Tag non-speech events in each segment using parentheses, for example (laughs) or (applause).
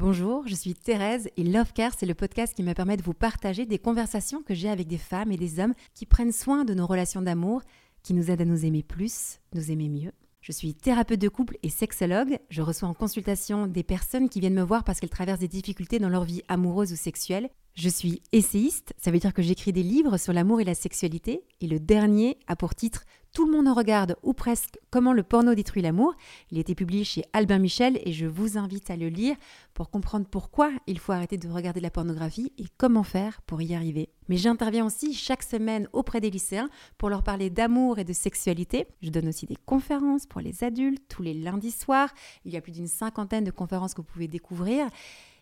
Bonjour, je suis Thérèse et Love Care, c'est le podcast qui me permet de vous partager des conversations que j'ai avec des femmes et des hommes qui prennent soin de nos relations d'amour, qui nous aident à nous aimer plus, nous aimer mieux. Je suis thérapeute de couple et sexologue. Je reçois en consultation des personnes qui viennent me voir parce qu'elles traversent des difficultés dans leur vie amoureuse ou sexuelle. Je suis essayiste, ça veut dire que j'écris des livres sur l'amour et la sexualité. Et le dernier a pour titre tout le monde en regarde, ou presque, Comment le porno détruit l'amour. Il a été publié chez Albin Michel et je vous invite à le lire pour comprendre pourquoi il faut arrêter de regarder la pornographie et comment faire pour y arriver. Mais j'interviens aussi chaque semaine auprès des lycéens pour leur parler d'amour et de sexualité. Je donne aussi des conférences pour les adultes tous les lundis soirs. Il y a plus d'une cinquantaine de conférences que vous pouvez découvrir.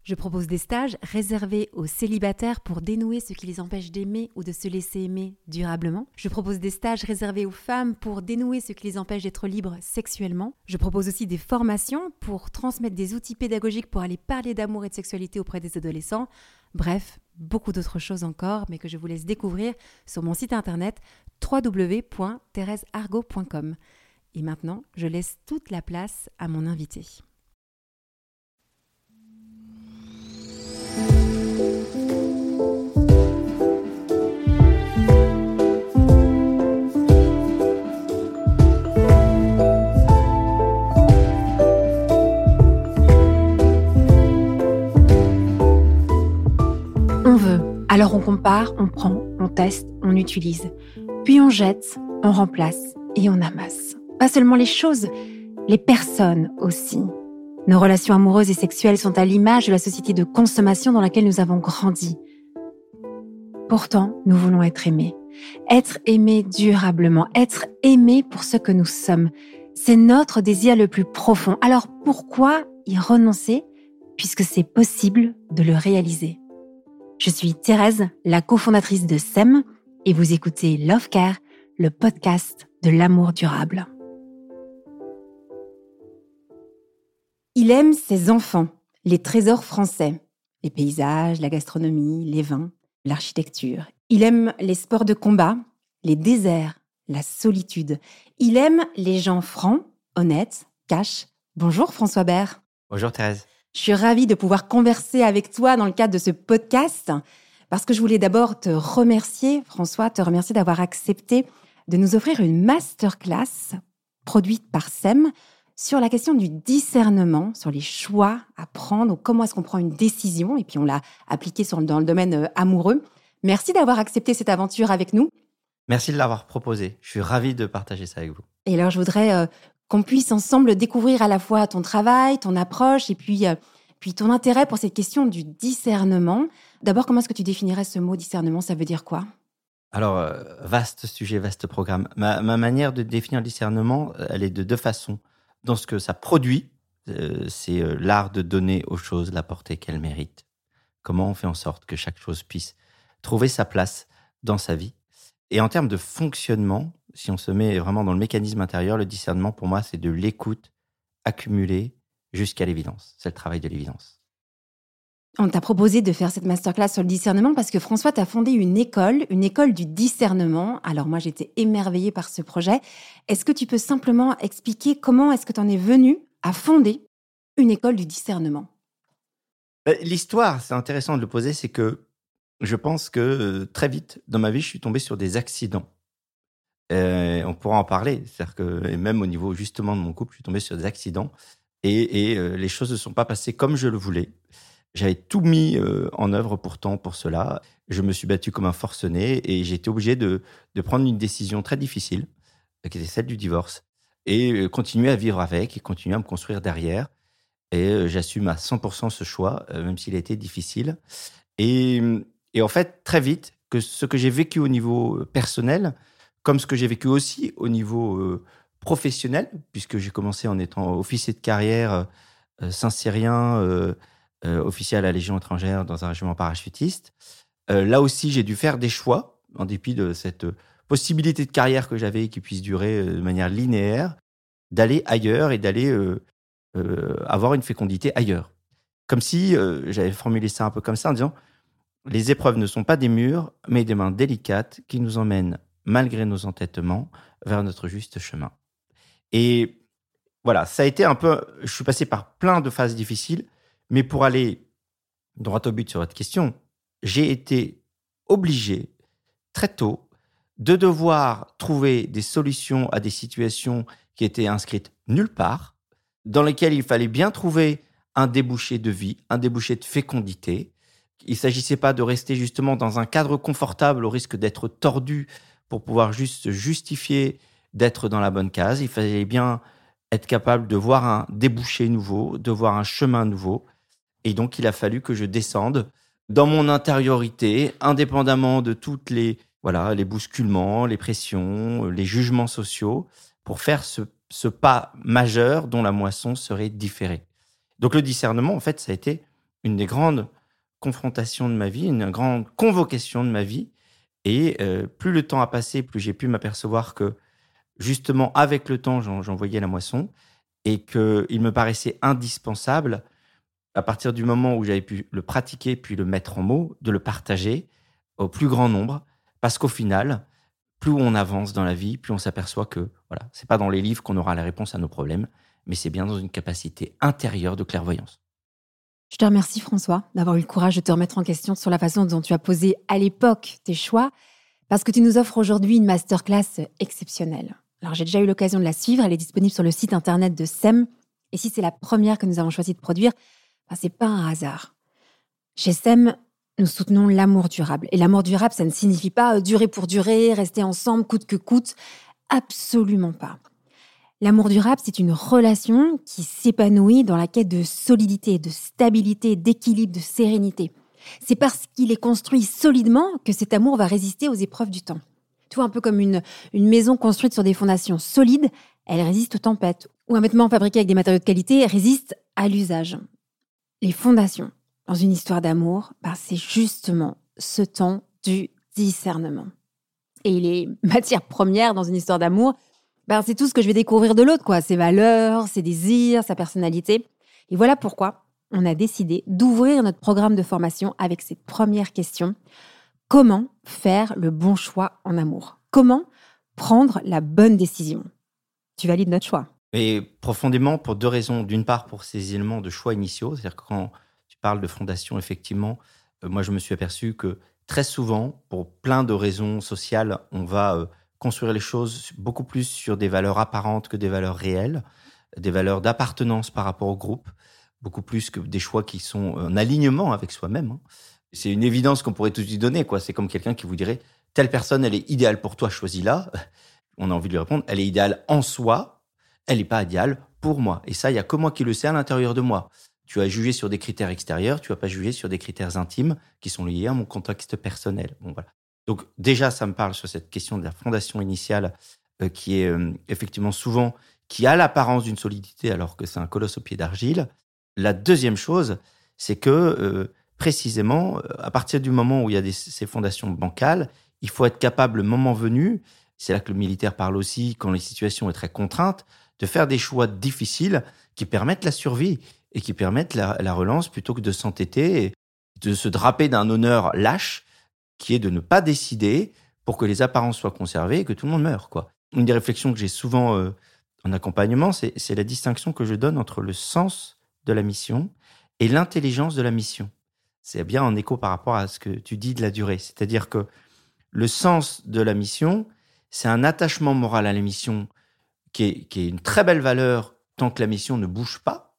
Je propose des stages réservés aux célibataires pour dénouer ce qui les empêche d'aimer ou de se laisser aimer durablement. Je propose des stages réservés aux femmes pour dénouer ce qui les empêche d'être libres sexuellement. Je propose aussi des formations pour transmettre des outils pédagogiques pour aller parler d'amour et de sexualité auprès des adolescents. Bref, beaucoup d'autres choses encore, mais que je vous laisse découvrir sur mon site internet www.thérèseargot.com. Et maintenant, je laisse toute la place à mon invité. Alors on compare, on prend, on teste, on utilise. Puis on jette, on remplace et on amasse. Pas seulement les choses, les personnes aussi. Nos relations amoureuses et sexuelles sont à l'image de la société de consommation dans laquelle nous avons grandi. Pourtant, nous voulons être aimés. Être aimés durablement, être aimés pour ce que nous sommes. C'est notre désir le plus profond. Alors pourquoi y renoncer puisque c'est possible de le réaliser? Je suis Thérèse, la cofondatrice de SEM, et vous écoutez Love Care, le podcast de l'amour durable. Il aime ses enfants, les trésors français, les paysages, la gastronomie, les vins, l'architecture. Il aime les sports de combat, les déserts, la solitude. Il aime les gens francs, honnêtes, cash. Bonjour François Bert. Bonjour Thérèse. Je suis ravie de pouvoir converser avec toi dans le cadre de ce podcast parce que je voulais d'abord te remercier, François, te remercier d'avoir accepté de nous offrir une masterclass produite par SEM sur la question du discernement, sur les choix à prendre, ou comment est-ce qu'on prend une décision, et puis on l'a appliqué sur, dans le domaine euh, amoureux. Merci d'avoir accepté cette aventure avec nous. Merci de l'avoir proposé. Je suis ravi de partager ça avec vous. Et alors, je voudrais euh, qu'on puisse ensemble découvrir à la fois ton travail, ton approche et puis, euh, puis ton intérêt pour cette question du discernement. D'abord, comment est-ce que tu définirais ce mot discernement? Ça veut dire quoi? Alors, euh, vaste sujet, vaste programme. Ma, manière de définir le discernement, elle est de deux façons. Dans ce que ça produit, euh, c'est l'art de donner aux choses la portée qu'elles méritent. Comment on fait en sorte que chaque chose puisse trouver sa place dans sa vie. Et en termes de fonctionnement, si on se met vraiment dans le mécanisme intérieur, le discernement, pour moi, c'est de l'écoute accumulée jusqu'à l'évidence. C'est le travail de l'évidence. On t'a proposé de faire cette masterclass sur le discernement parce que François, t'a fondé une école, une école du discernement. Alors moi, j'étais émerveillée par ce projet. Est-ce que tu peux simplement expliquer comment est-ce que tu en es venu à fonder une école du discernement? Ben, L'histoire, c'est intéressant de le poser, c'est que je pense que euh, très vite dans ma vie, je suis tombé sur des accidents. Euh, on pourra en parler. C'est-à-dire que même au niveau justement de mon couple, je suis tombé sur des accidents et, euh, les choses ne sont pas passées comme je le voulais. J'avais tout mis euh, en œuvre pourtant pour cela. Je me suis battu comme un forcené et j'ai été obligé de, de, prendre une décision très difficile, qui était celle du divorce, et continuer à vivre avec et continuer à me construire derrière. Et j'assume à 100% ce choix, même s'il a été difficile. Et, et en fait, très vite, que ce que j'ai vécu au niveau personnel, comme ce que j'ai vécu aussi au niveau euh, professionnel, puisque j'ai commencé en étant officier de carrière euh, saint-syrien, euh, officier à la Légion étrangère dans un régiment parachutiste. là aussi, j'ai dû faire des choix, en dépit de cette possibilité de carrière que j'avais qui puisse durer de manière linéaire, d'aller ailleurs et d'aller avoir une fécondité ailleurs. Comme si j'avais formulé ça un peu comme ça en disant les épreuves ne sont pas des murs, mais des mains délicates qui nous emmènent malgré nos entêtements, vers notre juste chemin. Et voilà, ça a été un peu. Je suis passé par plein de phases difficiles, Mais pour aller droit au but sur votre question, j'ai été obligé très tôt de devoir trouver des solutions à des situations qui étaient inscrites nulle part, dans lesquelles il fallait bien trouver un débouché de vie, un débouché de fécondité. Il ne s'agissait pas de rester justement dans un cadre confortable au risque d'être tordu pour pouvoir juste justifier d'être dans la bonne case. Il fallait bien être capable de voir un débouché nouveau, de voir un chemin nouveau. Et donc, il a fallu que je descende dans mon intériorité, indépendamment de toutes les, voilà, les bousculements, les pressions, les jugements sociaux, pour faire ce, ce pas majeur dont la moisson serait différée. Donc, le discernement, en fait, ça a été une des grandes confrontations de ma vie, une grande convocation de ma vie. Et euh, plus le temps a passé, plus j'ai pu m'apercevoir que justement, avec le temps, j'en voyais la moisson et qu'il me paraissait indispensable, à partir du moment où j'avais pu le pratiquer puis le mettre en mots, de le partager au plus grand nombre, parce qu'au final, plus on avance dans la vie, plus on s'aperçoit que voilà, c'est pas dans les livres qu'on aura la réponse à nos problèmes, mais c'est bien dans une capacité intérieure de clairvoyance. Je te remercie François d'avoir eu le courage de te remettre en question sur la façon dont tu as posé à l'époque tes choix, parce que tu nous offres aujourd'hui une masterclass exceptionnelle. Alors j'ai déjà eu l'occasion de la suivre, elle est disponible sur le site internet de SEM. Et si c'est la première que nous avons choisi de produire, ben, c'est pas un hasard. Chez SEM, nous soutenons l'amour durable. Et l'amour durable, ça ne signifie pas euh, durer pour durer, rester ensemble coûte que coûte. Absolument pas. L'amour durable, c'est une relation qui s'épanouit dans la quête de solidité, de stabilité, d'équilibre, de sérénité. C'est parce qu'il est construit solidement que cet amour va résister aux épreuves du temps. Vois, un peu comme une, maison construite sur des fondations solides, elle résiste aux tempêtes. Ou un vêtement fabriqué avec des matériaux de qualité résiste à l'usage. Les fondations dans une histoire d'amour, bah, c'est justement ce temps du discernement. Et les (laughs) matières premières dans une histoire d'amour, bah, c'est tout ce que je vais découvrir de l'autre, quoi. Ses valeurs, ses désirs, sa personnalité. Et voilà pourquoi on a décidé d'ouvrir notre programme de formation avec cette première question. Comment faire le bon choix en amour? Comment prendre la bonne décision? Tu valides notre choix Et profondément pour deux raisons. D'une part, pour ces éléments de choix initiaux, c'est-à-dire quand tu parles de fondation, effectivement, euh, moi je me suis aperçu que très souvent, pour plein de raisons sociales, on va euh, construire les choses beaucoup plus sur des valeurs apparentes que des valeurs réelles, des valeurs d'appartenance par rapport au groupe, beaucoup plus que des choix qui sont en alignement avec soi-même. Hein c'est une évidence qu'on pourrait tout lui donner. quoi. C'est comme quelqu'un qui vous dirait telle personne, elle est idéale pour toi, choisis-la. (laughs) On a envie de lui répondre, elle est idéale en soi, elle n'est pas idéale pour moi. Et ça, il y a que moi qui le sais à l'intérieur de moi. Tu as jugé sur des critères extérieurs, tu vas pas juger sur des critères intimes qui sont liés à mon contexte personnel. Bon, voilà. Donc déjà, ça me parle sur cette question de la fondation initiale euh, qui est euh, effectivement souvent, qui a l'apparence d'une solidité alors que c'est un colosse au pied d'argile. La deuxième chose, c'est que euh, précisément, à partir du moment où il y a ces fondations bancales, il faut être capable, le moment venu, c'est là que le militaire parle aussi, quand les situations sont très contraintes, de faire des choix difficiles qui permettent la survie et qui permettent la, relance plutôt que de s'entêter et de se draper d'un honneur lâche qui est de ne pas décider pour que les apparences soient conservées et que tout le monde meure. Quoi. Une des réflexions que j'ai souvent euh, en accompagnement, c'est la distinction que je donne entre le sens de la mission et l'intelligence de la mission c'est bien en écho par rapport à ce que tu dis de la durée. C'est-à-dire que le sens de la mission, c'est un attachement moral à la mission qui est, une très belle valeur tant que la mission ne bouge pas.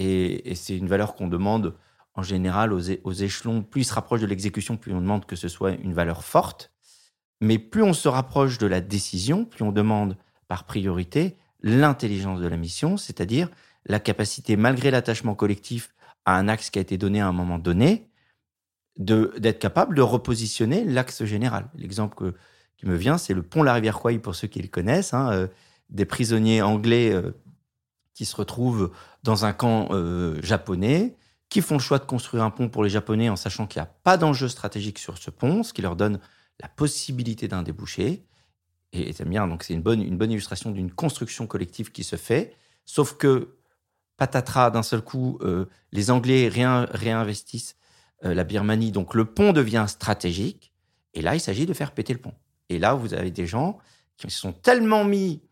Et, c'est une valeur qu'on demande en général aux, échelons. Plus ils se rapprochent de l'exécution, plus on demande que ce soit une valeur forte. Mais plus on se rapproche de la décision, plus on demande par priorité l'intelligence de la mission, c'est-à-dire la capacité, malgré l'attachement collectif, à un axe qui a été donné à un moment donné, d'être capable de repositionner l'axe général. L'exemple qui me vient, c'est le pont La Rivière Kwai, pour ceux qui le connaissent, hein, euh, des prisonniers anglais euh, qui se retrouvent dans un camp euh, japonais, qui font le choix de construire un pont pour les Japonais en sachant qu'il n'y a pas d'enjeu stratégique sur ce pont, ce qui leur donne la possibilité d'un débouché. Et c'est bien, donc c'est une bonne, illustration d'une construction collective qui se fait, sauf que patatras, d'un seul coup, euh, les Anglais réinvestissent euh, la Birmanie, donc le pont devient stratégique, et là, il s'agit de faire péter le pont. Et là, vous avez des gens qui se sont tellement mis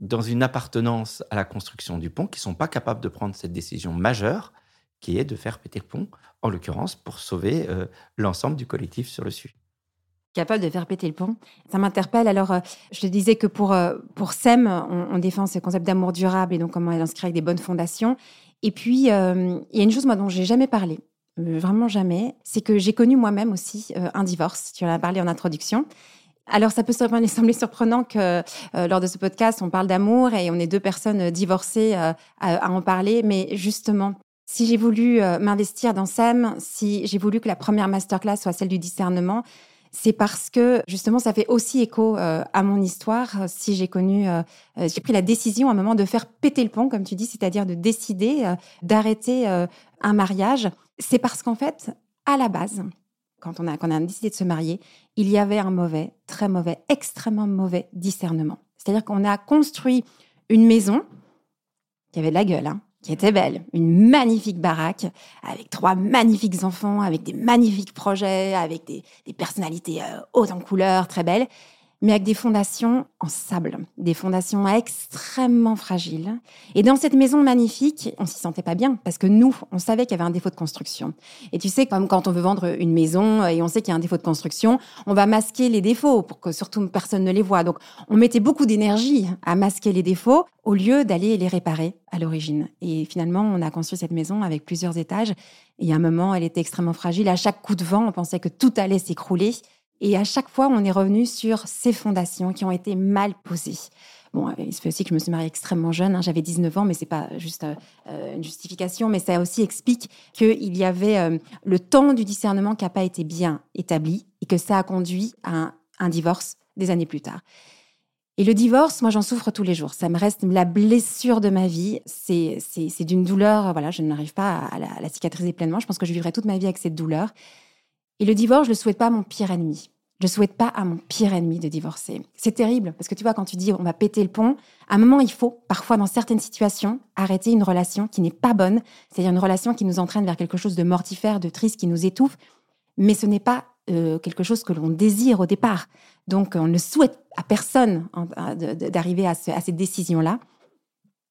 dans une appartenance à la construction du pont qu'ils ne sont pas capables de prendre cette décision majeure, qui est de faire péter le pont, en l'occurrence pour sauver euh, l'ensemble du collectif sur le sujet. Capable de faire péter le pont. Ça m'interpelle. Alors, euh, je te disais que pour, euh, pour SEM, on, défend ce concept d'amour durable et donc comment elle inscrit avec des bonnes fondations. Et puis, il y a une chose, moi, dont j'ai jamais parlé, vraiment jamais, c'est que j'ai connu moi-même aussi un divorce. Tu en as parlé en introduction. Alors, ça peut (laughs) sembler surprenant que lors de ce podcast, on parle d'amour et on est deux personnes divorcées à, en parler, mais justement, si j'ai voulu euh, m'investir dans SEM, si j'ai voulu que la première masterclass soit celle du discernement, c'est parce que justement ça fait aussi écho euh, à mon histoire. Si j'ai connu, euh, j'ai pris la décision à un moment de faire péter le pont, comme tu dis, c'est-à-dire de décider d'arrêter un mariage, c'est parce qu'en fait, à la base, quand on, a, quand on a décidé de se marier, il y avait un mauvais, très mauvais, extrêmement mauvais discernement. C'est-à-dire qu'on a construit une maison qui avait de la gueule, hein, qui était belle. Une magnifique baraque avec trois magnifiques enfants, avec des magnifiques projets, avec des, personnalités euh, hautes en couleurs, très belles mais avec des fondations en sable, des fondations extrêmement fragiles. Et dans cette maison magnifique, on s'y sentait pas bien parce que nous, on savait qu'il y avait un défaut de construction. Et tu sais, comme quand on veut vendre une maison et on sait qu'il y a un défaut de construction, on va masquer les défauts pour que surtout personne ne les voit. Donc, on mettait beaucoup d'énergie à masquer les défauts au lieu d'aller les réparer à l'origine. Et finalement, on a construit cette maison avec plusieurs étages. Et à un moment, elle était extrêmement fragile. À chaque coup de vent, on pensait que tout allait s'écrouler. Et à chaque fois, on est revenu sur ces fondations qui ont été mal posées. Bon, il se fait aussi que je me suis mariée extrêmement jeune, hein, j'avais 19 ans, mais c'est pas juste euh, une justification, mais ça aussi explique qu'il y avait euh, le temps du discernement qui n'a pas été bien établi et que ça a conduit à un, divorce des années plus tard. Et le divorce, moi, j'en souffre tous les jours. Ça me reste la blessure de ma vie. C'est d'une douleur, voilà, je n'arrive pas à la cicatriser pleinement. Je pense que je vivrai toute ma vie avec cette douleur. Et le divorce, je le souhaite pas à mon pire ennemi. Je souhaite pas à mon pire ennemi de divorcer. C'est terrible parce que tu vois, quand tu dis on va péter le pont, à un moment, il faut, parfois dans certaines situations, arrêter une relation qui n'est pas bonne, c'est-à-dire une relation qui nous entraîne vers quelque chose de mortifère, de triste, qui nous étouffe, mais ce n'est pas euh, quelque chose que l'on désire au départ. Donc, on ne souhaite à personne d'arriver à, à cette décision-là.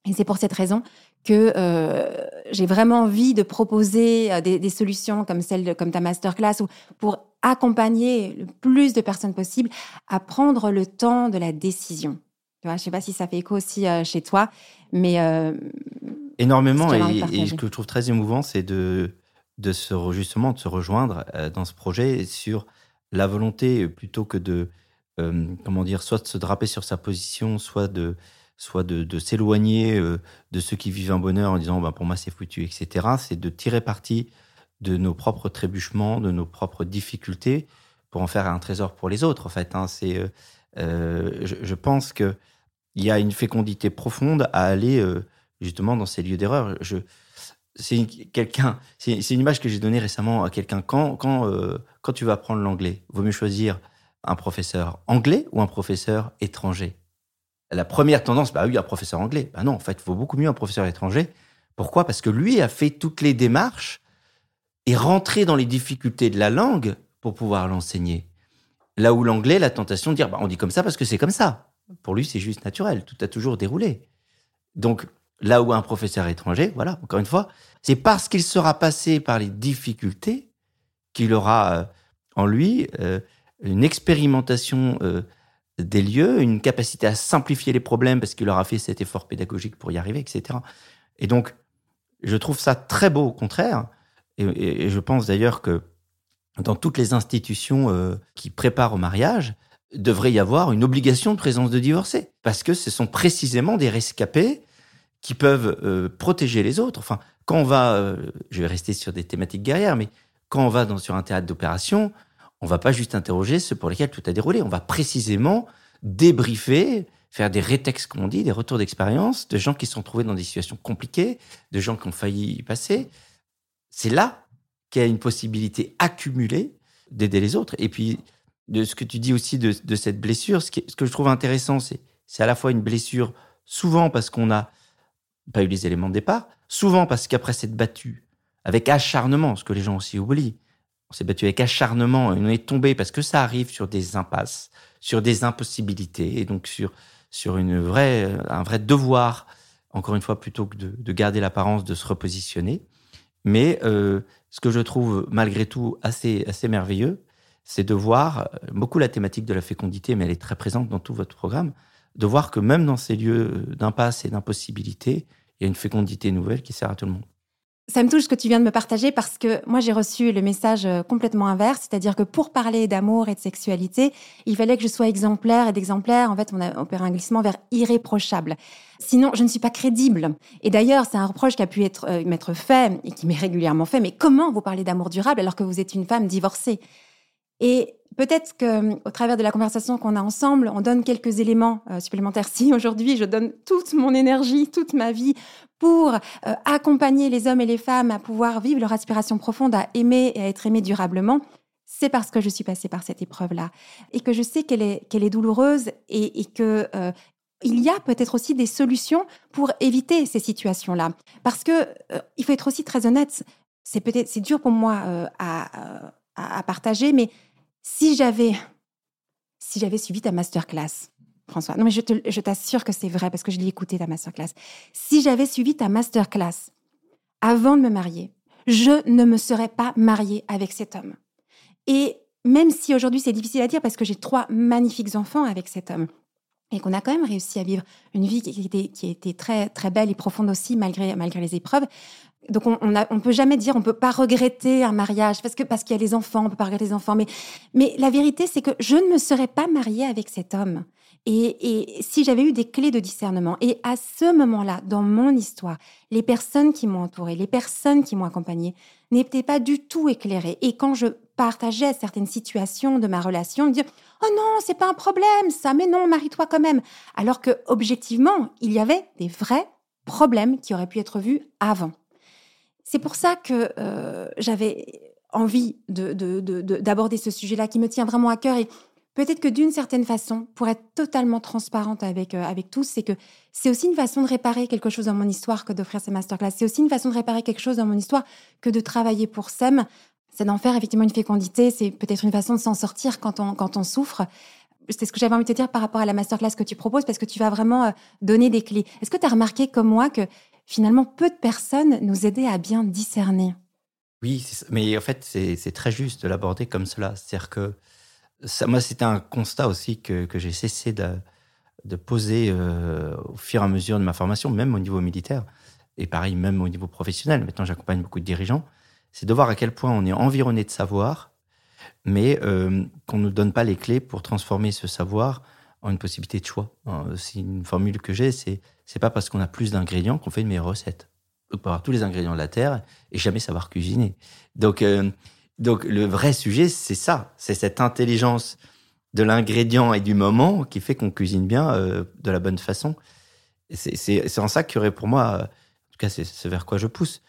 Et c'est pour cette raison que euh, j'ai vraiment envie de proposer euh, des, solutions comme celle de, comme ta masterclass ou pour accompagner le plus de personnes possible à prendre le temps de la décision. Tu vois, je sais pas si ça fait écho aussi euh, chez toi, mais énormément. Et, et, ce que je trouve très émouvant, c'est de de se justement de se rejoindre dans ce projet sur la volonté plutôt que de comment dire, soit de se draper sur sa position, soit de soit de, s'éloigner euh, de ceux qui vivent un bonheur en disant bah, pour moi c'est foutu, etc. C'est de tirer parti de nos propres trébuchements, de nos propres difficultés pour en faire un trésor pour les autres. En fait, hein. c'est, euh, euh, je, pense que il y a une fécondité profonde à aller justement dans ces lieux d'erreur. Je, c'est quelqu'un, c'est, une image que j'ai donnée récemment à quelqu'un. Quand, quand, quand tu vas apprendre l'anglais, vaut mieux choisir un professeur anglais ou un professeur étranger? La première tendance, bah oui, un professeur anglais. Bah non, en fait, il vaut beaucoup mieux un professeur étranger. Pourquoi? Parce que lui a fait toutes les démarches et rentré dans les difficultés de la langue pour pouvoir l'enseigner. Là où l'anglais, la tentation de dire, bah, on dit comme ça parce que c'est comme ça. Pour lui, c'est juste naturel. Tout a toujours déroulé. Donc, là où un professeur étranger, voilà, encore une fois, c'est parce qu'il sera passé par les difficultés qu'il aura euh, en lui euh, une expérimentation euh, des lieux, une capacité à simplifier les problèmes parce qu'il aura fait cet effort pédagogique pour y arriver, etc. Et donc, je trouve ça très beau au contraire. Et, je pense d'ailleurs que dans toutes les institutions euh, qui préparent au mariage, devrait y avoir une obligation de présence de divorcés. Parce que ce sont précisément des rescapés qui peuvent euh, protéger les autres. Enfin, quand on va, euh, je vais rester sur des thématiques guerrières, mais quand on va sur un théâtre d'opération, on va pas juste interroger ceux pour lesquels tout a déroulé. On va précisément débriefer, faire des rétextes, comme on dit, des retours d'expérience de gens qui se sont trouvés dans des situations compliquées, de gens qui ont failli y passer. C'est là qu'il y a une possibilité accumulée d'aider les autres. Et puis, de ce que tu dis aussi de, cette blessure, ce, ce, que je trouve intéressant, c'est c'est à la fois une blessure, souvent parce qu'on n'a pas eu les éléments de départ, souvent parce qu'après s'être battu avec acharnement, ce que les gens aussi oublient, on s'est battu avec acharnement et on est tombé parce que ça arrive sur des impasses, sur des impossibilités et donc sur, sur une vraie, un vrai devoir, encore une fois, plutôt que de, garder l'apparence, de se repositionner. Mais euh, ce que je trouve malgré tout assez, assez merveilleux, c'est de voir euh, beaucoup la thématique de la fécondité, mais elle est très présente dans tout votre programme, de voir que même dans ces lieux d'impasse et d'impossibilité, il y a une fécondité nouvelle qui sert à tout le monde. Ça me touche ce que tu viens de me partager parce que moi j'ai reçu le message euh, complètement inverse, c'est-à-dire que pour parler d'amour et de sexualité, il fallait que je sois exemplaire et d'exemplaire. En fait, on a opéré un glissement vers irréprochable. Sinon, je ne suis pas crédible. Et d'ailleurs, c'est un reproche qui a pu être euh, m'être fait et qui m'est régulièrement fait. Mais comment vous parlez d'amour durable alors que vous êtes une femme divorcée? Et Peut-être que, au travers de la conversation qu'on a ensemble, on donne quelques éléments euh, supplémentaires. (laughs) Si aujourd'hui je donne toute mon énergie, toute ma vie pour euh, accompagner les hommes et les femmes à pouvoir vivre leur aspiration profonde à aimer et à être aimé durablement, c'est parce que je suis passée par cette épreuve-là et que je sais qu'elle est, qu'elle est douloureuse et, et que euh, il y a peut-être aussi des solutions pour éviter ces situations-là. Parce que il faut être aussi très honnête. C'est peut-être c'est dur pour moi à, à, partager, mais si j'avais si j'avais suivi ta masterclass, François, non mais je t'assure que c'est vrai parce que je l'ai écouté ta masterclass. Si j'avais suivi ta masterclass avant de me marier, je ne me serais pas mariée avec cet homme. Et même si aujourd'hui c'est difficile à dire parce que j'ai trois magnifiques enfants avec cet homme et qu'on a quand même réussi à vivre une vie qui était, qui était très très belle et profonde aussi malgré malgré les épreuves, donc on, on, peut jamais dire on peut pas regretter un mariage parce que parce qu'il y a les enfants, on peut pas regretter les enfants. Mais la vérité c'est que je ne me serais pas mariée avec cet homme. Et, et si j'avais eu des clés de discernement, et à ce moment-là, dans mon histoire, les personnes qui m'ont entourée, les personnes qui m'ont accompagnée, n'étaient pas du tout éclairées. Et quand je partageais certaines situations de ma relation, me dire oh non c'est pas un problème ça, mais non marie-toi quand même. Alors que objectivement il y avait des vrais problèmes qui auraient pu être vus avant. C'est pour ça que euh, j'avais envie d'aborder ce sujet-là qui me tient vraiment à cœur et peut-être que d'une certaine façon, pour être totalement transparente avec, euh, avec tous, c'est que c'est aussi une façon de réparer quelque chose dans mon histoire que d'offrir ces masterclass. C'est aussi une façon de réparer quelque chose dans mon histoire que de travailler pour SEM. C'est d'en faire effectivement une fécondité. C'est peut-être une façon de s'en sortir quand on, quand on souffre. C'est ce que j'avais envie de te dire par rapport à la masterclass que tu proposes, parce que tu vas vraiment euh, donner des clés. Est-ce que tu as remarqué comme moi que finalement, peu de personnes nous aidaient à bien discerner. Oui, mais en fait, c'est très juste de l'aborder comme cela. C'est-à-dire que moi, c'était un constat aussi que, j'ai cessé de, poser euh, au fur et à mesure de ma formation, même au niveau militaire, et pareil, même au niveau professionnel. Maintenant, j'accompagne beaucoup de dirigeants. C'est de voir à quel point on est environné de savoir, mais euh, qu'on ne nous donne pas les clés pour transformer ce savoir une possibilité de choix. C'est une formule que j'ai, c'est c'est pas parce qu'on a plus d'ingrédients qu'on fait une meilleure recette. On peut avoir tous les ingrédients de la terre et jamais savoir cuisiner. Donc, euh, donc le vrai sujet, c'est ça, c'est cette intelligence de l'ingrédient et du moment qui fait qu'on cuisine bien euh, de la bonne façon. C'est en ça qu'il y aurait pour moi, en tout cas, c'est vers quoi je pousse,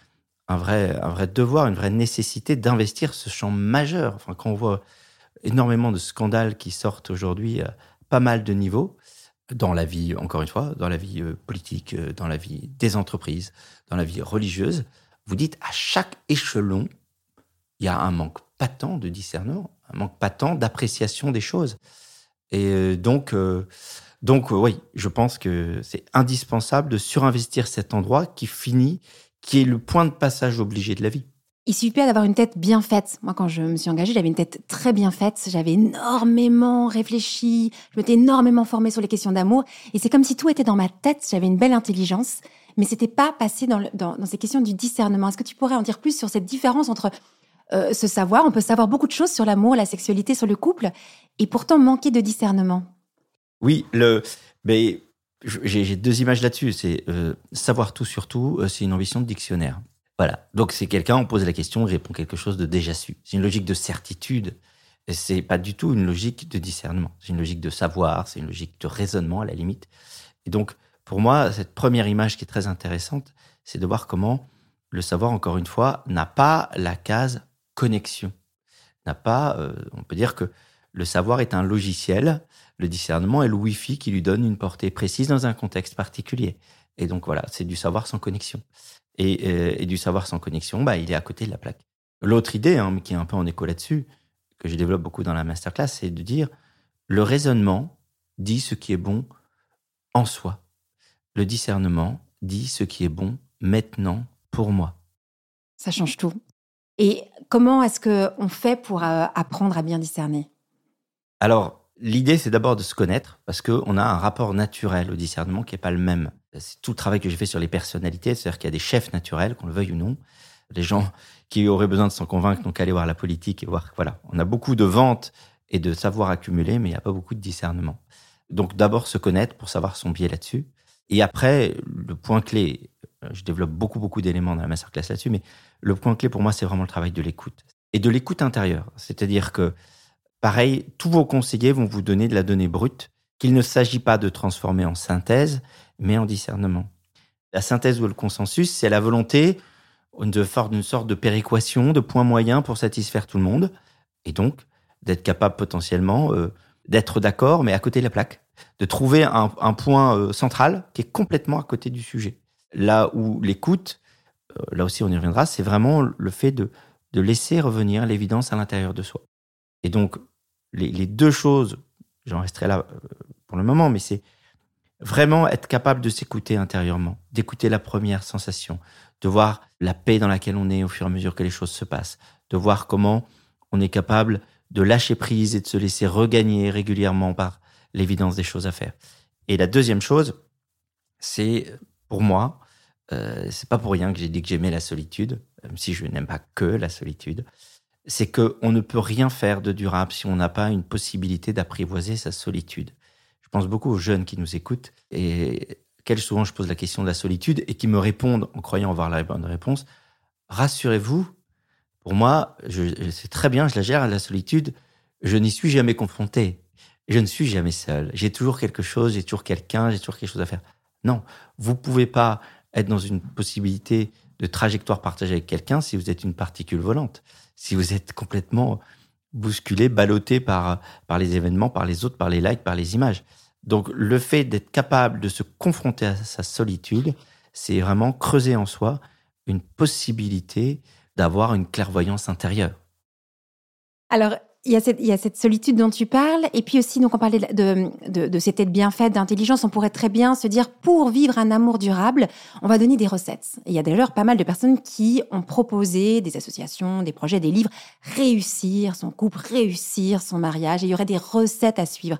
un vrai, un vrai devoir, une vraie nécessité d'investir ce champ majeur. Enfin, quand on voit énormément de scandales qui sortent aujourd'hui euh, pas mal de niveaux dans la vie, encore une fois, dans la vie euh, politique, euh, dans la vie des entreprises, dans la vie religieuse. Vous dites à chaque échelon, il y a un manque patent de discernement, un manque patent d'appréciation des choses. Et euh, donc, donc oui, je pense que c'est indispensable de surinvestir cet endroit qui finit, qui est le point de passage obligé de la vie. Il suffit d'avoir une tête bien faite. Moi, quand je me suis engagée, j'avais une tête très bien faite. J'avais énormément réfléchi. Je m'étais énormément formée sur les questions d'amour. Et c'est comme si tout était dans ma tête. J'avais une belle intelligence. Mais c'était pas passé dans, dans, ces questions du discernement. Est-ce que tu pourrais en dire plus sur cette différence entre euh, ce savoir? On peut savoir beaucoup de choses sur l'amour, la sexualité, sur le couple, et pourtant manquer de discernement. Oui, le, mais j'ai deux images là-dessus. C'est euh, savoir tout sur tout. Euh, c'est une ambition de dictionnaire. Voilà. Donc c'est quelqu'un, on pose la question, on répond quelque chose de déjà su. C'est une logique de certitude. C'est pas du tout une logique de discernement. C'est une logique de savoir, c'est une logique de raisonnement à la limite. Et donc, pour moi, cette première image qui est très intéressante, c'est de voir comment le savoir, encore une fois, n'a pas la case connexion. N'a pas, euh, on peut dire que le savoir est un logiciel, le discernement est le Wi-Fi qui lui donne une portée précise dans un contexte particulier. Et donc voilà, c'est du savoir sans connexion. Euh, et, du savoir sans connexion, bah, il est à côté de la plaque. L'autre idée, hein, qui est un peu en écho là-dessus, que je développe beaucoup dans la masterclass, c'est de dire le raisonnement dit ce qui est bon en soi. Le discernement dit ce qui est bon maintenant pour moi. Ça change tout. Et comment est-ce qu'on fait pour euh, apprendre à bien discerner? Alors, l'idée, c'est d'abord de se connaître, parce qu'on a un rapport naturel au discernement qui n'est pas le même. C'est tout le travail que j'ai fait sur les personnalités, c'est-à-dire qu'il y a des chefs naturels, qu'on le veuille ou non. Les gens (laughs) qui auraient besoin de s'en convaincre qu'à aller voir la politique et voir, voilà, on a beaucoup de ventes et de savoir accumuler, mais il n'y a pas beaucoup de discernement. Donc d'abord se connaître pour savoir son biais là-dessus. Et après, le point clé, euh, je développe beaucoup, beaucoup d'éléments dans la masterclass là-dessus, mais le point clé pour moi, c'est vraiment le travail de l'écoute. Et de l'écoute intérieure. C'est-à-dire que, pareil, tous vos conseillers vont vous donner de la donnée brute qu'il ne s'agit pas de transformer en synthèse, mais en discernement. La synthèse ou le consensus, c'est la volonté d'une sorte de péréquation, de points moyens pour satisfaire tout le monde, et donc d'être capable potentiellement euh, d'être d'accord, mais à côté de la plaque, de trouver un, point euh, central qui est complètement à côté du sujet. Là où l'écoute, euh, là aussi on y reviendra, c'est vraiment le fait de, de laisser revenir l'évidence à l'intérieur de soi. Et donc, les deux choses, j'en resterai là pour le moment, mais c'est vraiment être capable de s'écouter intérieurement, d'écouter la première sensation, de voir la paix dans laquelle on est au fur et à mesure que les choses se passent, de voir comment on est capable de lâcher prise et de se laisser regagner régulièrement par l'évidence des choses à faire. Et la deuxième chose, c'est pour moi, euh, c'est pas pour rien que j'ai dit que j'aimais la solitude, même si je n'aime pas que la solitude, c'est qu'on ne peut rien faire de durable si on n'a pas une possibilité d'apprivoiser sa solitude. Je pense beaucoup aux jeunes qui nous écoutent et quelle souvent je pose la question de la solitude et qui me répondent en croyant avoir la bonne réponse. Rassurez-vous, pour moi, je, c'est très bien, je la gère la solitude. Je n'y suis jamais confronté. Je ne suis jamais seul. J'ai toujours quelque chose, j'ai toujours quelqu'un, j'ai toujours quelque chose à faire. Non, vous pouvez pas être dans une possibilité de trajectoire partagée avec quelqu'un si vous êtes une particule volante, si vous êtes complètement bousculé, ballotté par, par les événements, par les autres, par les likes, par les images. Donc le fait d'être capable de se confronter à sa solitude, c'est vraiment creuser en soi une possibilité d'avoir une clairvoyance intérieure. Alors, il y, a cette, il y, a cette, solitude dont tu parles, et puis aussi, donc on parlait de, de, de cette aide bien faite, d'intelligence, on pourrait très bien se dire, pour vivre un amour durable, on va donner des recettes. il y a d'ailleurs pas mal de personnes qui ont proposé, des associations, des projets, des livres, réussir son couple, réussir son mariage, et il y aurait des recettes à suivre.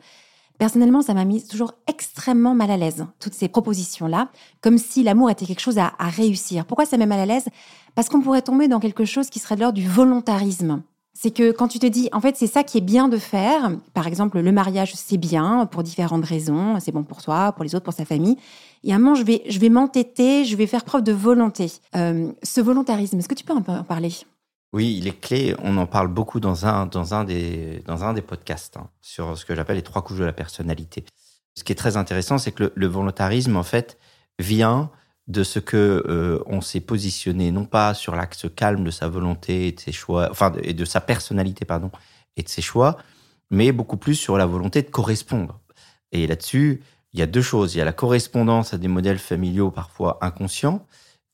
Personnellement, ça m'a mis toujours extrêmement mal à l'aise, toutes ces propositions-là, comme si l'amour était quelque chose à, réussir. Pourquoi ça met mal à l'aise? Parce qu'on pourrait tomber dans quelque chose qui serait de l'ordre du volontarisme. C'est que quand tu te dis, en fait, c'est ça qui est bien de faire, par exemple, le mariage, c'est bien pour différentes raisons, c'est bon pour toi, pour les autres, pour sa famille, et à un moment, je vais, je vais m'entêter, je vais faire preuve de volonté. Euh, ce volontarisme, est-ce que tu peux en parler? Oui, il est clé. On en parle beaucoup dans un, dans un, des, dans un des podcasts hein, sur ce que j'appelle les trois couches de la personnalité. Ce qui est très intéressant, c'est que le, volontarisme, en fait, vient de ce que euh, on s'est positionné, non pas sur l'axe calme de sa volonté et de ses choix, enfin, et de sa personnalité, pardon, et de ses choix, mais beaucoup plus sur la volonté de correspondre. Et là-dessus, il y a deux choses. Il y a la correspondance à des modèles familiaux parfois inconscients,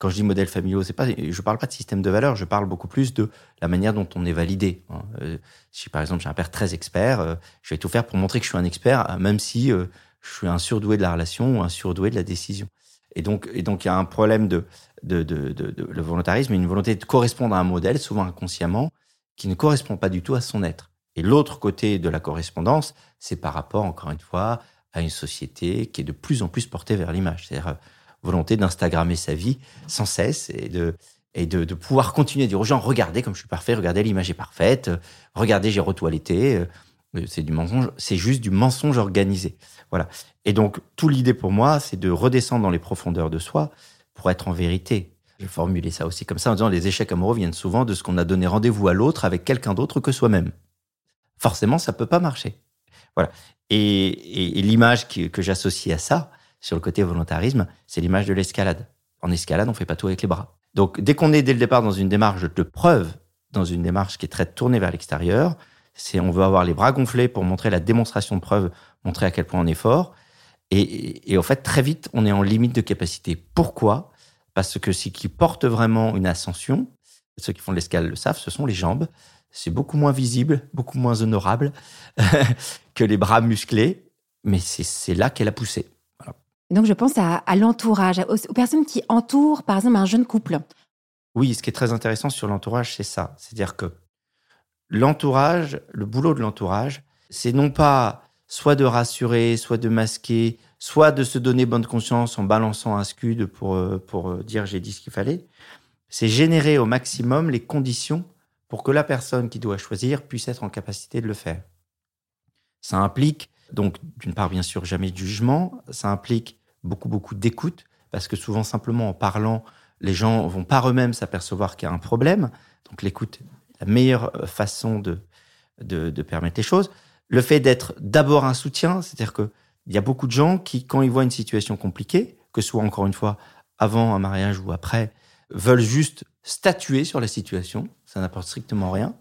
quand je dis modèle familiaux, c'est pas, je parle pas de système de valeurs, je parle beaucoup plus de la manière dont on est validé. Hein. Euh, si par exemple j'ai un père très expert, euh, je vais tout faire pour montrer que je suis un expert, euh, même si je suis un surdoué de la relation ou un surdoué de la décision. Et donc, il y a un problème de, de, de, le volontarisme, une volonté de correspondre à un modèle, souvent inconsciemment, qui ne correspond pas du tout à son être. Et l'autre côté de la correspondance, c'est par rapport, encore une fois, à une société qui est de plus en plus portée vers l'image. C'est-à-dire volonté d'instagrammer sa vie sans cesse et de et de, de, pouvoir continuer à dire aux gens regardez comme je suis parfait, regardez l'image est parfaite, regardez j'ai retoiletté. C'est du mensonge, c'est juste du mensonge organisé. Voilà. Et donc tout l'idée pour moi, c'est de redescendre dans les profondeurs de soi pour être en vérité. J'ai formulé ça aussi comme ça en disant les échecs amoureux viennent souvent de ce qu'on a donné rendez-vous à l'autre avec quelqu'un d'autre que soi-même. Forcément, ça peut pas marcher. Voilà. Et, l'image que j'associe à ça, sur le côté volontarisme, c'est l'image de l'escalade. En escalade, on fait pas tout avec les bras. Donc, dès qu'on est dès le départ dans une démarche de preuve, dans une démarche qui est très tournée vers l'extérieur, c'est on veut avoir les bras gonflés pour montrer la démonstration de preuve, montrer à quel point on est fort. Et, et, en fait, très vite, on est en limite de capacité. Pourquoi? Parce que ce qui porte vraiment une ascension, ceux qui font de l'escalade le savent, ce sont les jambes. C'est beaucoup moins visible, beaucoup moins honorable (laughs) que les bras musclés, mais c'est là qu'elle a poussé donc, je pense à, l'entourage, aux, personnes qui entourent, par exemple, un jeune couple. Oui, ce qui est très intéressant sur l'entourage, c'est ça. C'est-à-dire que l'entourage, le boulot de l'entourage, c'est non pas soit de rassurer, soit de masquer, soit de se donner bonne conscience en balançant un scud pour, euh, pour euh, dire j'ai dit ce qu'il fallait. C'est générer au maximum les conditions pour que la personne qui doit choisir puisse être en capacité de le faire. Ça implique donc d'une part bien sûr jamais de jugement, ça implique beaucoup beaucoup d'écoute parce que souvent simplement en parlant, les gens vont par eux-mêmes s'apercevoir qu'il y a un problème. Donc l'écoute, la meilleure façon de, de, permettre les choses le fait d'être d'abord un soutien, c'est-à-dire que il y a beaucoup de gens qui, quand ils voient une situation compliquée, que ce soit encore une fois avant un mariage ou après, veulent juste statuer sur la situation. Ça n'apporte strictement rien.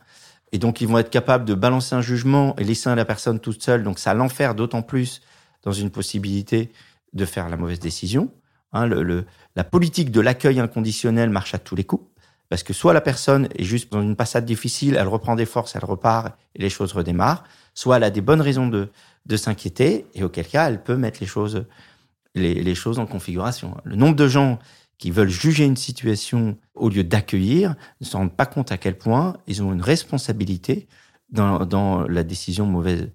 Et donc, ils vont être capables de balancer un jugement et laisser la personne toute seule. Donc, ça l'enferme d'autant plus dans une possibilité de faire la mauvaise décision. Hein, le, la politique de l'accueil inconditionnel marche à tous les coups. Parce que soit la personne est juste dans une passade difficile, elle reprend des forces, elle repart et les choses redémarrent soit elle a des bonnes raisons de, s'inquiéter, et auquel cas elle peut mettre les choses, en configuration. Le nombre de gens qui veulent juger une situation au lieu d'accueillir ne se rendent pas compte à quel point ils ont une responsabilité dans, dans la décision mauvaise,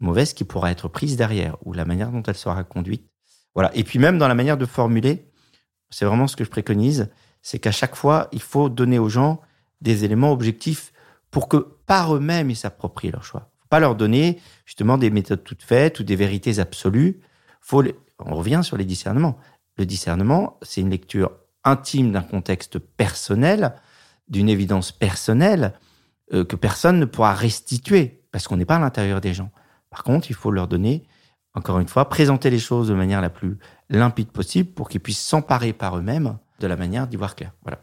mauvaise qui pourra être prise derrière, ou la manière dont elle sera conduite. Voilà. Et puis même dans la manière de formuler, c'est vraiment ce que je préconise, c'est qu'à chaque fois, il faut donner aux gens des éléments objectifs pour que par eux-mêmes ils s'approprient leur choix pas leur donner justement des méthodes toutes faites ou des vérités absolues. Faut On revient sur les discernements. Le discernement, c'est une lecture intime d'un contexte personnel, d'une évidence personnelle euh, que personne ne pourra restituer parce qu'on n'est pas à l'intérieur des gens. Par contre, il faut leur donner, encore une fois, présenter les choses de manière la plus limpide possible pour qu'ils puissent s'emparer par eux-mêmes de la manière d'y voir clair. Voilà.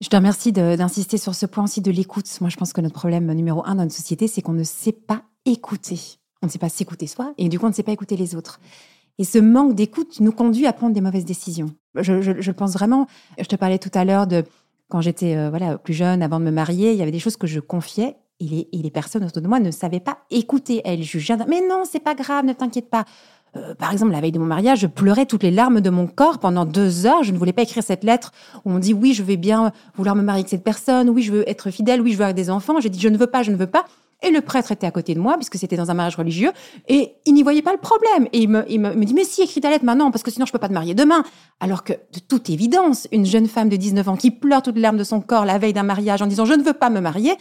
Je te remercie d'insister sur ce point aussi de l'écoute. Moi, je pense que notre problème numéro un dans notre société, c'est qu'on ne sait pas écouter. On ne sait pas s'écouter soi, et du coup, on ne sait pas écouter les autres. Et ce manque d'écoute nous conduit à prendre des mauvaises décisions. Je, pense vraiment. Je te parlais tout à l'heure de quand j'étais euh, voilà plus jeune, avant de me marier, il y avait des choses que je confiais et les, et les personnes autour de moi ne savaient pas écouter. Elles jugeaient. Mais non, c'est pas grave, ne t'inquiète pas. Euh, par exemple, la veille de mon mariage, je pleurais toutes les larmes de mon corps pendant deux heures. Je ne voulais pas écrire cette lettre où on dit oui, je vais bien vouloir me marier avec cette personne, oui, je veux être fidèle, oui, je veux avoir des enfants. J'ai dit je ne veux pas, je ne veux pas. Et le prêtre était à côté de moi, puisque c'était dans un mariage religieux, et il n'y voyait pas le problème. Et il me, dit, mais si, écris ta lettre maintenant, parce que sinon je peux pas te marier demain. Alors que, de toute évidence, une jeune femme de 19 ans qui pleure toutes les larmes de son corps la veille d'un mariage en disant, je ne veux pas me marier,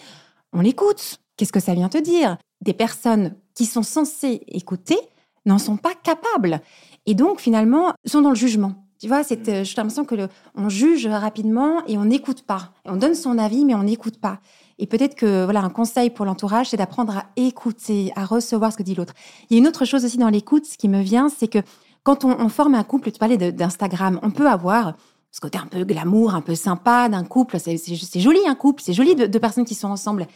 on l'écoute. Qu'est-ce que ça vient te dire? Des personnes qui sont censées écouter n'en sont pas capables. Et donc, finalement, sont dans le jugement. Tu vois, c'est, euh, j'ai l'impression que le, on juge rapidement et on n'écoute pas. On donne son avis, mais on n'écoute pas. Et peut-être que voilà un conseil pour l'entourage, c'est d'apprendre à écouter, à recevoir ce que dit l'autre. Il y a une autre chose aussi dans l'écoute, ce qui me vient, c'est que quand on, on, forme un couple, tu parlais d'Instagram, on peut avoir ce côté un peu glamour, un peu sympa d'un couple. C'est joli un couple, c'est joli de, de personnes qui sont ensemble.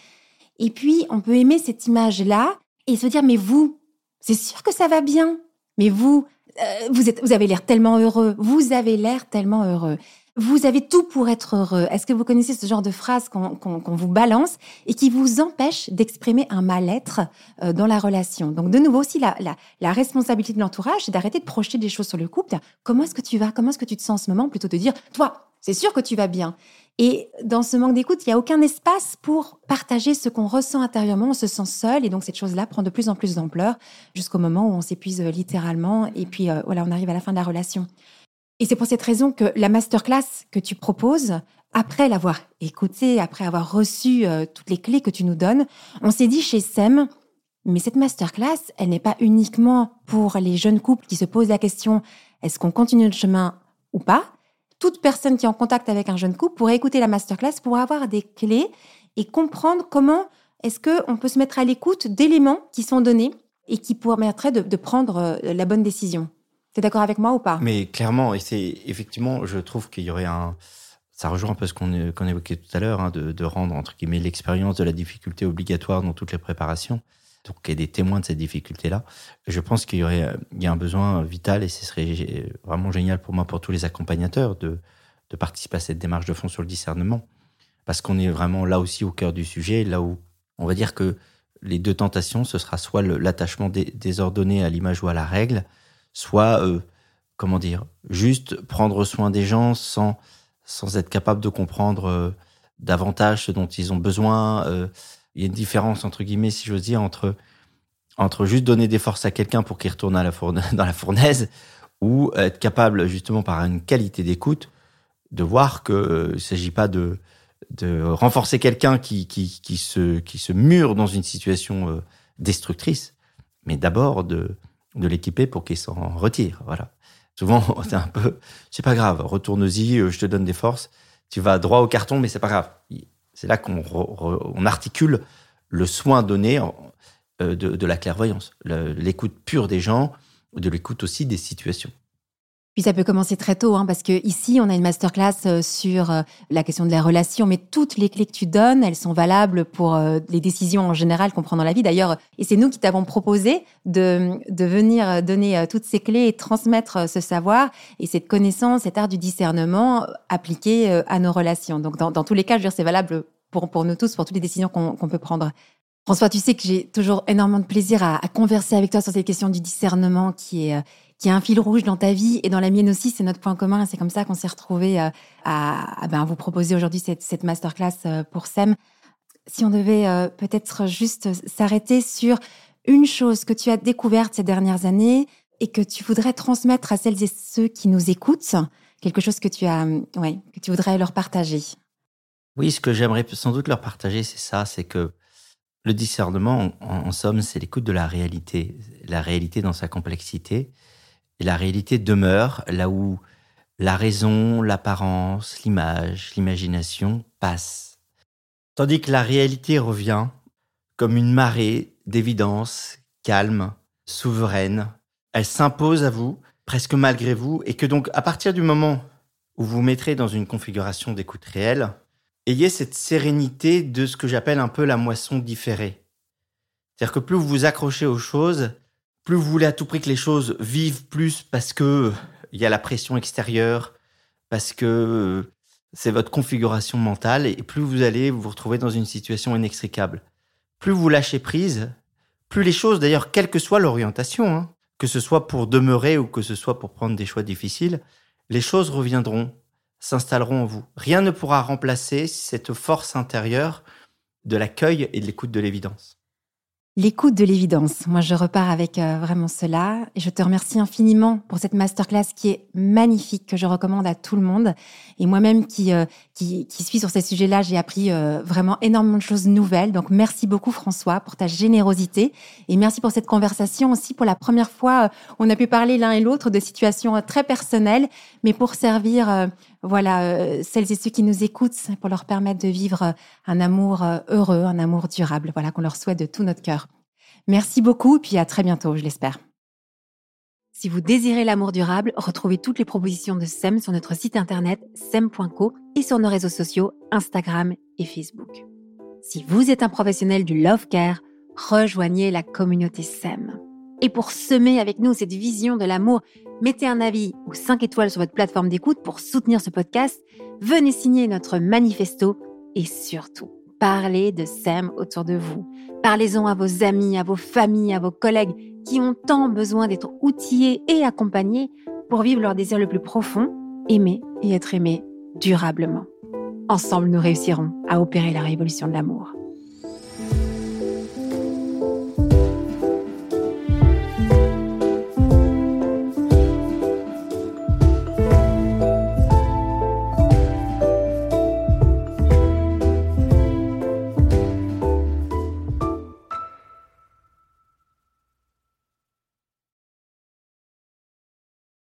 Et puis on peut aimer cette image-là et se dire mais vous, c'est sûr que ça va bien. Mais vous, euh, vous, êtes, avez l'air tellement heureux. Vous avez l'air tellement heureux. Vous avez tout pour être heureux. Est-ce que vous connaissez ce genre de phrase qu'on vous balance et qui vous empêche d'exprimer un mal-être euh, dans la relation? Donc de nouveau aussi, la, la responsabilité de l'entourage, c'est d'arrêter de projeter des choses sur le couple. Comment est-ce que tu vas? Comment est-ce que tu te sens en ce moment Plutôt de dire, toi, c'est sûr que tu vas bien? Et dans ce manque d'écoute, il n'y a aucun espace pour partager ce qu'on ressent intérieurement. On se sent seul et donc cette chose-là prend de plus en plus d'ampleur jusqu'au moment où on s'épuise euh, littéralement et puis euh, voilà, on arrive à la fin de la relation. Et c'est pour cette raison que la masterclass que tu proposes, après l'avoir écoutée, après avoir reçu euh, toutes les clés que tu nous donnes, on s'est dit chez SEM, mais cette masterclass, elle n'est pas uniquement pour les jeunes couples qui se posent la question est-ce qu'on continue le chemin ou pas? Toute personne qui est en contact avec un jeune couple pourrait écouter la masterclass pour avoir des clés et comprendre comment est-ce qu'on peut se mettre à l'écoute d'éléments qui sont donnés et qui permettraient de, prendre euh, la bonne décision. Tu es d'accord avec moi ou pas? Mais clairement, et c'est effectivement, je trouve qu'il y aurait un. Ça rejoint un peu ce qu'on évoquait tout à l'heure, hein, de, de, rendre entre guillemets l'expérience de la difficulté obligatoire dans toutes les préparations. Donc, il y des témoins de cette difficulté-là. Je pense qu'il y aurait, il y a un besoin vital et ce serait vraiment génial pour moi, pour tous les accompagnateurs, de, de participer à cette démarche de fond sur le discernement. Parce qu'on est vraiment là aussi au cœur du sujet, là où on va dire que les deux tentations, ce sera soit l'attachement désordonné à l'image ou à la règle, soit, euh, comment dire, juste prendre soin des gens sans sans être capable de comprendre euh, davantage ce dont ils ont besoin. Euh, il y a une différence, entre guillemets, si j'ose dire, entre, entre juste donner des forces à quelqu'un pour qu'il retourne (laughs) dans la fournaise ou être capable, justement, par une qualité d'écoute, de voir qu'il ne s'agit pas de, de renforcer quelqu'un qui, qui, qui, se, qui se mure dans une situation destructrice, mais d'abord de, de l'équiper pour qu'il s'en retire. Voilà. Souvent, (laughs) c'est un peu, c'est pas grave, retourne-y, euh, je te donne des forces. Tu vas droit au carton, mais c'est pas grave. C'est là qu'on on articule le soin donné euh, de, de la clairvoyance, l'écoute pure des gens, de l'écoute aussi des situations. Puis ça peut commencer très tôt, hein, parce que ici, on a une masterclass euh, sur euh, la question de la relation, mais toutes les clés que tu donnes, elles sont valables pour euh, les décisions en général qu'on prend dans la vie. D'ailleurs, et c'est nous qui t'avons proposé de, venir donner toutes ces clés et transmettre ce savoir et cette connaissance, cet art du discernement appliqué à nos relations. Donc, dans, tous les cas, je veux dire, c'est valable pour, pour nous tous, pour toutes les décisions qu'on peut prendre. François, tu sais que j'ai toujours énormément de plaisir à, à, converser avec toi sur cette question du discernement qui est qui est un fil rouge dans ta vie et dans la mienne aussi. C'est notre point commun. C'est comme ça qu'on s'est retrouvés euh, à, ben, vous proposer aujourd'hui cette, cette, masterclass euh, pour SEM. Si on devait euh, peut-être juste s'arrêter sur une chose que tu as découverte ces dernières années et que tu voudrais transmettre à celles et ceux qui nous écoutent, quelque chose que tu as, ouais, que tu voudrais leur partager. Oui, ce que j'aimerais sans doute leur partager, c'est ça, c'est que le discernement, en somme, c'est l'écoute de la réalité, la réalité dans sa complexité, et la réalité demeure là où la raison, l'apparence, l'image, l'imagination passent. Tandis que la réalité revient comme une marée d'évidence, calme, souveraine. Elle s'impose à vous, presque malgré vous, et que donc à partir du moment où vous mettrez dans une configuration d'écoute réelle, ayez cette sérénité de ce que j'appelle un peu la moisson différée. C'est-à-dire que plus vous vous accrochez aux choses, plus vous voulez à tout prix que les choses vivent plus parce que il y a la pression extérieure, parce que euh, c'est votre configuration mentale, et plus vous allez vous retrouver dans une situation inextricable. Plus vous lâchez prise, plus les choses, d'ailleurs, quelle que soit l'orientation, hein, que ce soit pour demeurer ou que ce soit pour prendre des choix difficiles, les choses reviendront, s'installeront en vous. Rien ne pourra remplacer cette force intérieure de l'accueil et de l'écoute de l'évidence. L'écoute de l'évidence. Moi, je repars avec euh, vraiment cela. Et je te remercie infiniment pour cette masterclass qui est magnifique, que je recommande à tout le monde. Et moi-même qui, euh, qui, qui, suis sur ces sujets-là, j'ai appris euh, vraiment énormément de choses nouvelles. Donc, merci beaucoup, François, pour ta générosité. Et merci pour cette conversation aussi. Pour la première fois, on a pu parler l'un et l'autre de situations très personnelles, mais pour servir voilà, celles et ceux qui nous écoutent, pour leur permettre de vivre un amour heureux, un amour durable. Voilà, qu'on leur souhaite de tout notre cœur. Merci beaucoup, puis à très bientôt, je l'espère. Si vous désirez l'amour durable, retrouvez toutes les propositions de SEM sur notre site internet sem.co et sur nos réseaux sociaux Instagram et Facebook. Si vous êtes un professionnel du love care, rejoignez la communauté SEM. Et pour semer avec nous cette vision de l'amour, mettez un avis ou 5 étoiles sur votre plateforme d'écoute pour soutenir ce podcast, venez signer notre manifesto et surtout, Parlez de SEM autour de vous. Parlez-en à vos amis, à vos familles, à vos collègues qui ont tant besoin d'être outillés et accompagnés pour vivre leur désir le plus profond, aimer et être aimés durablement. Ensemble, nous réussirons à opérer la révolution de l'amour.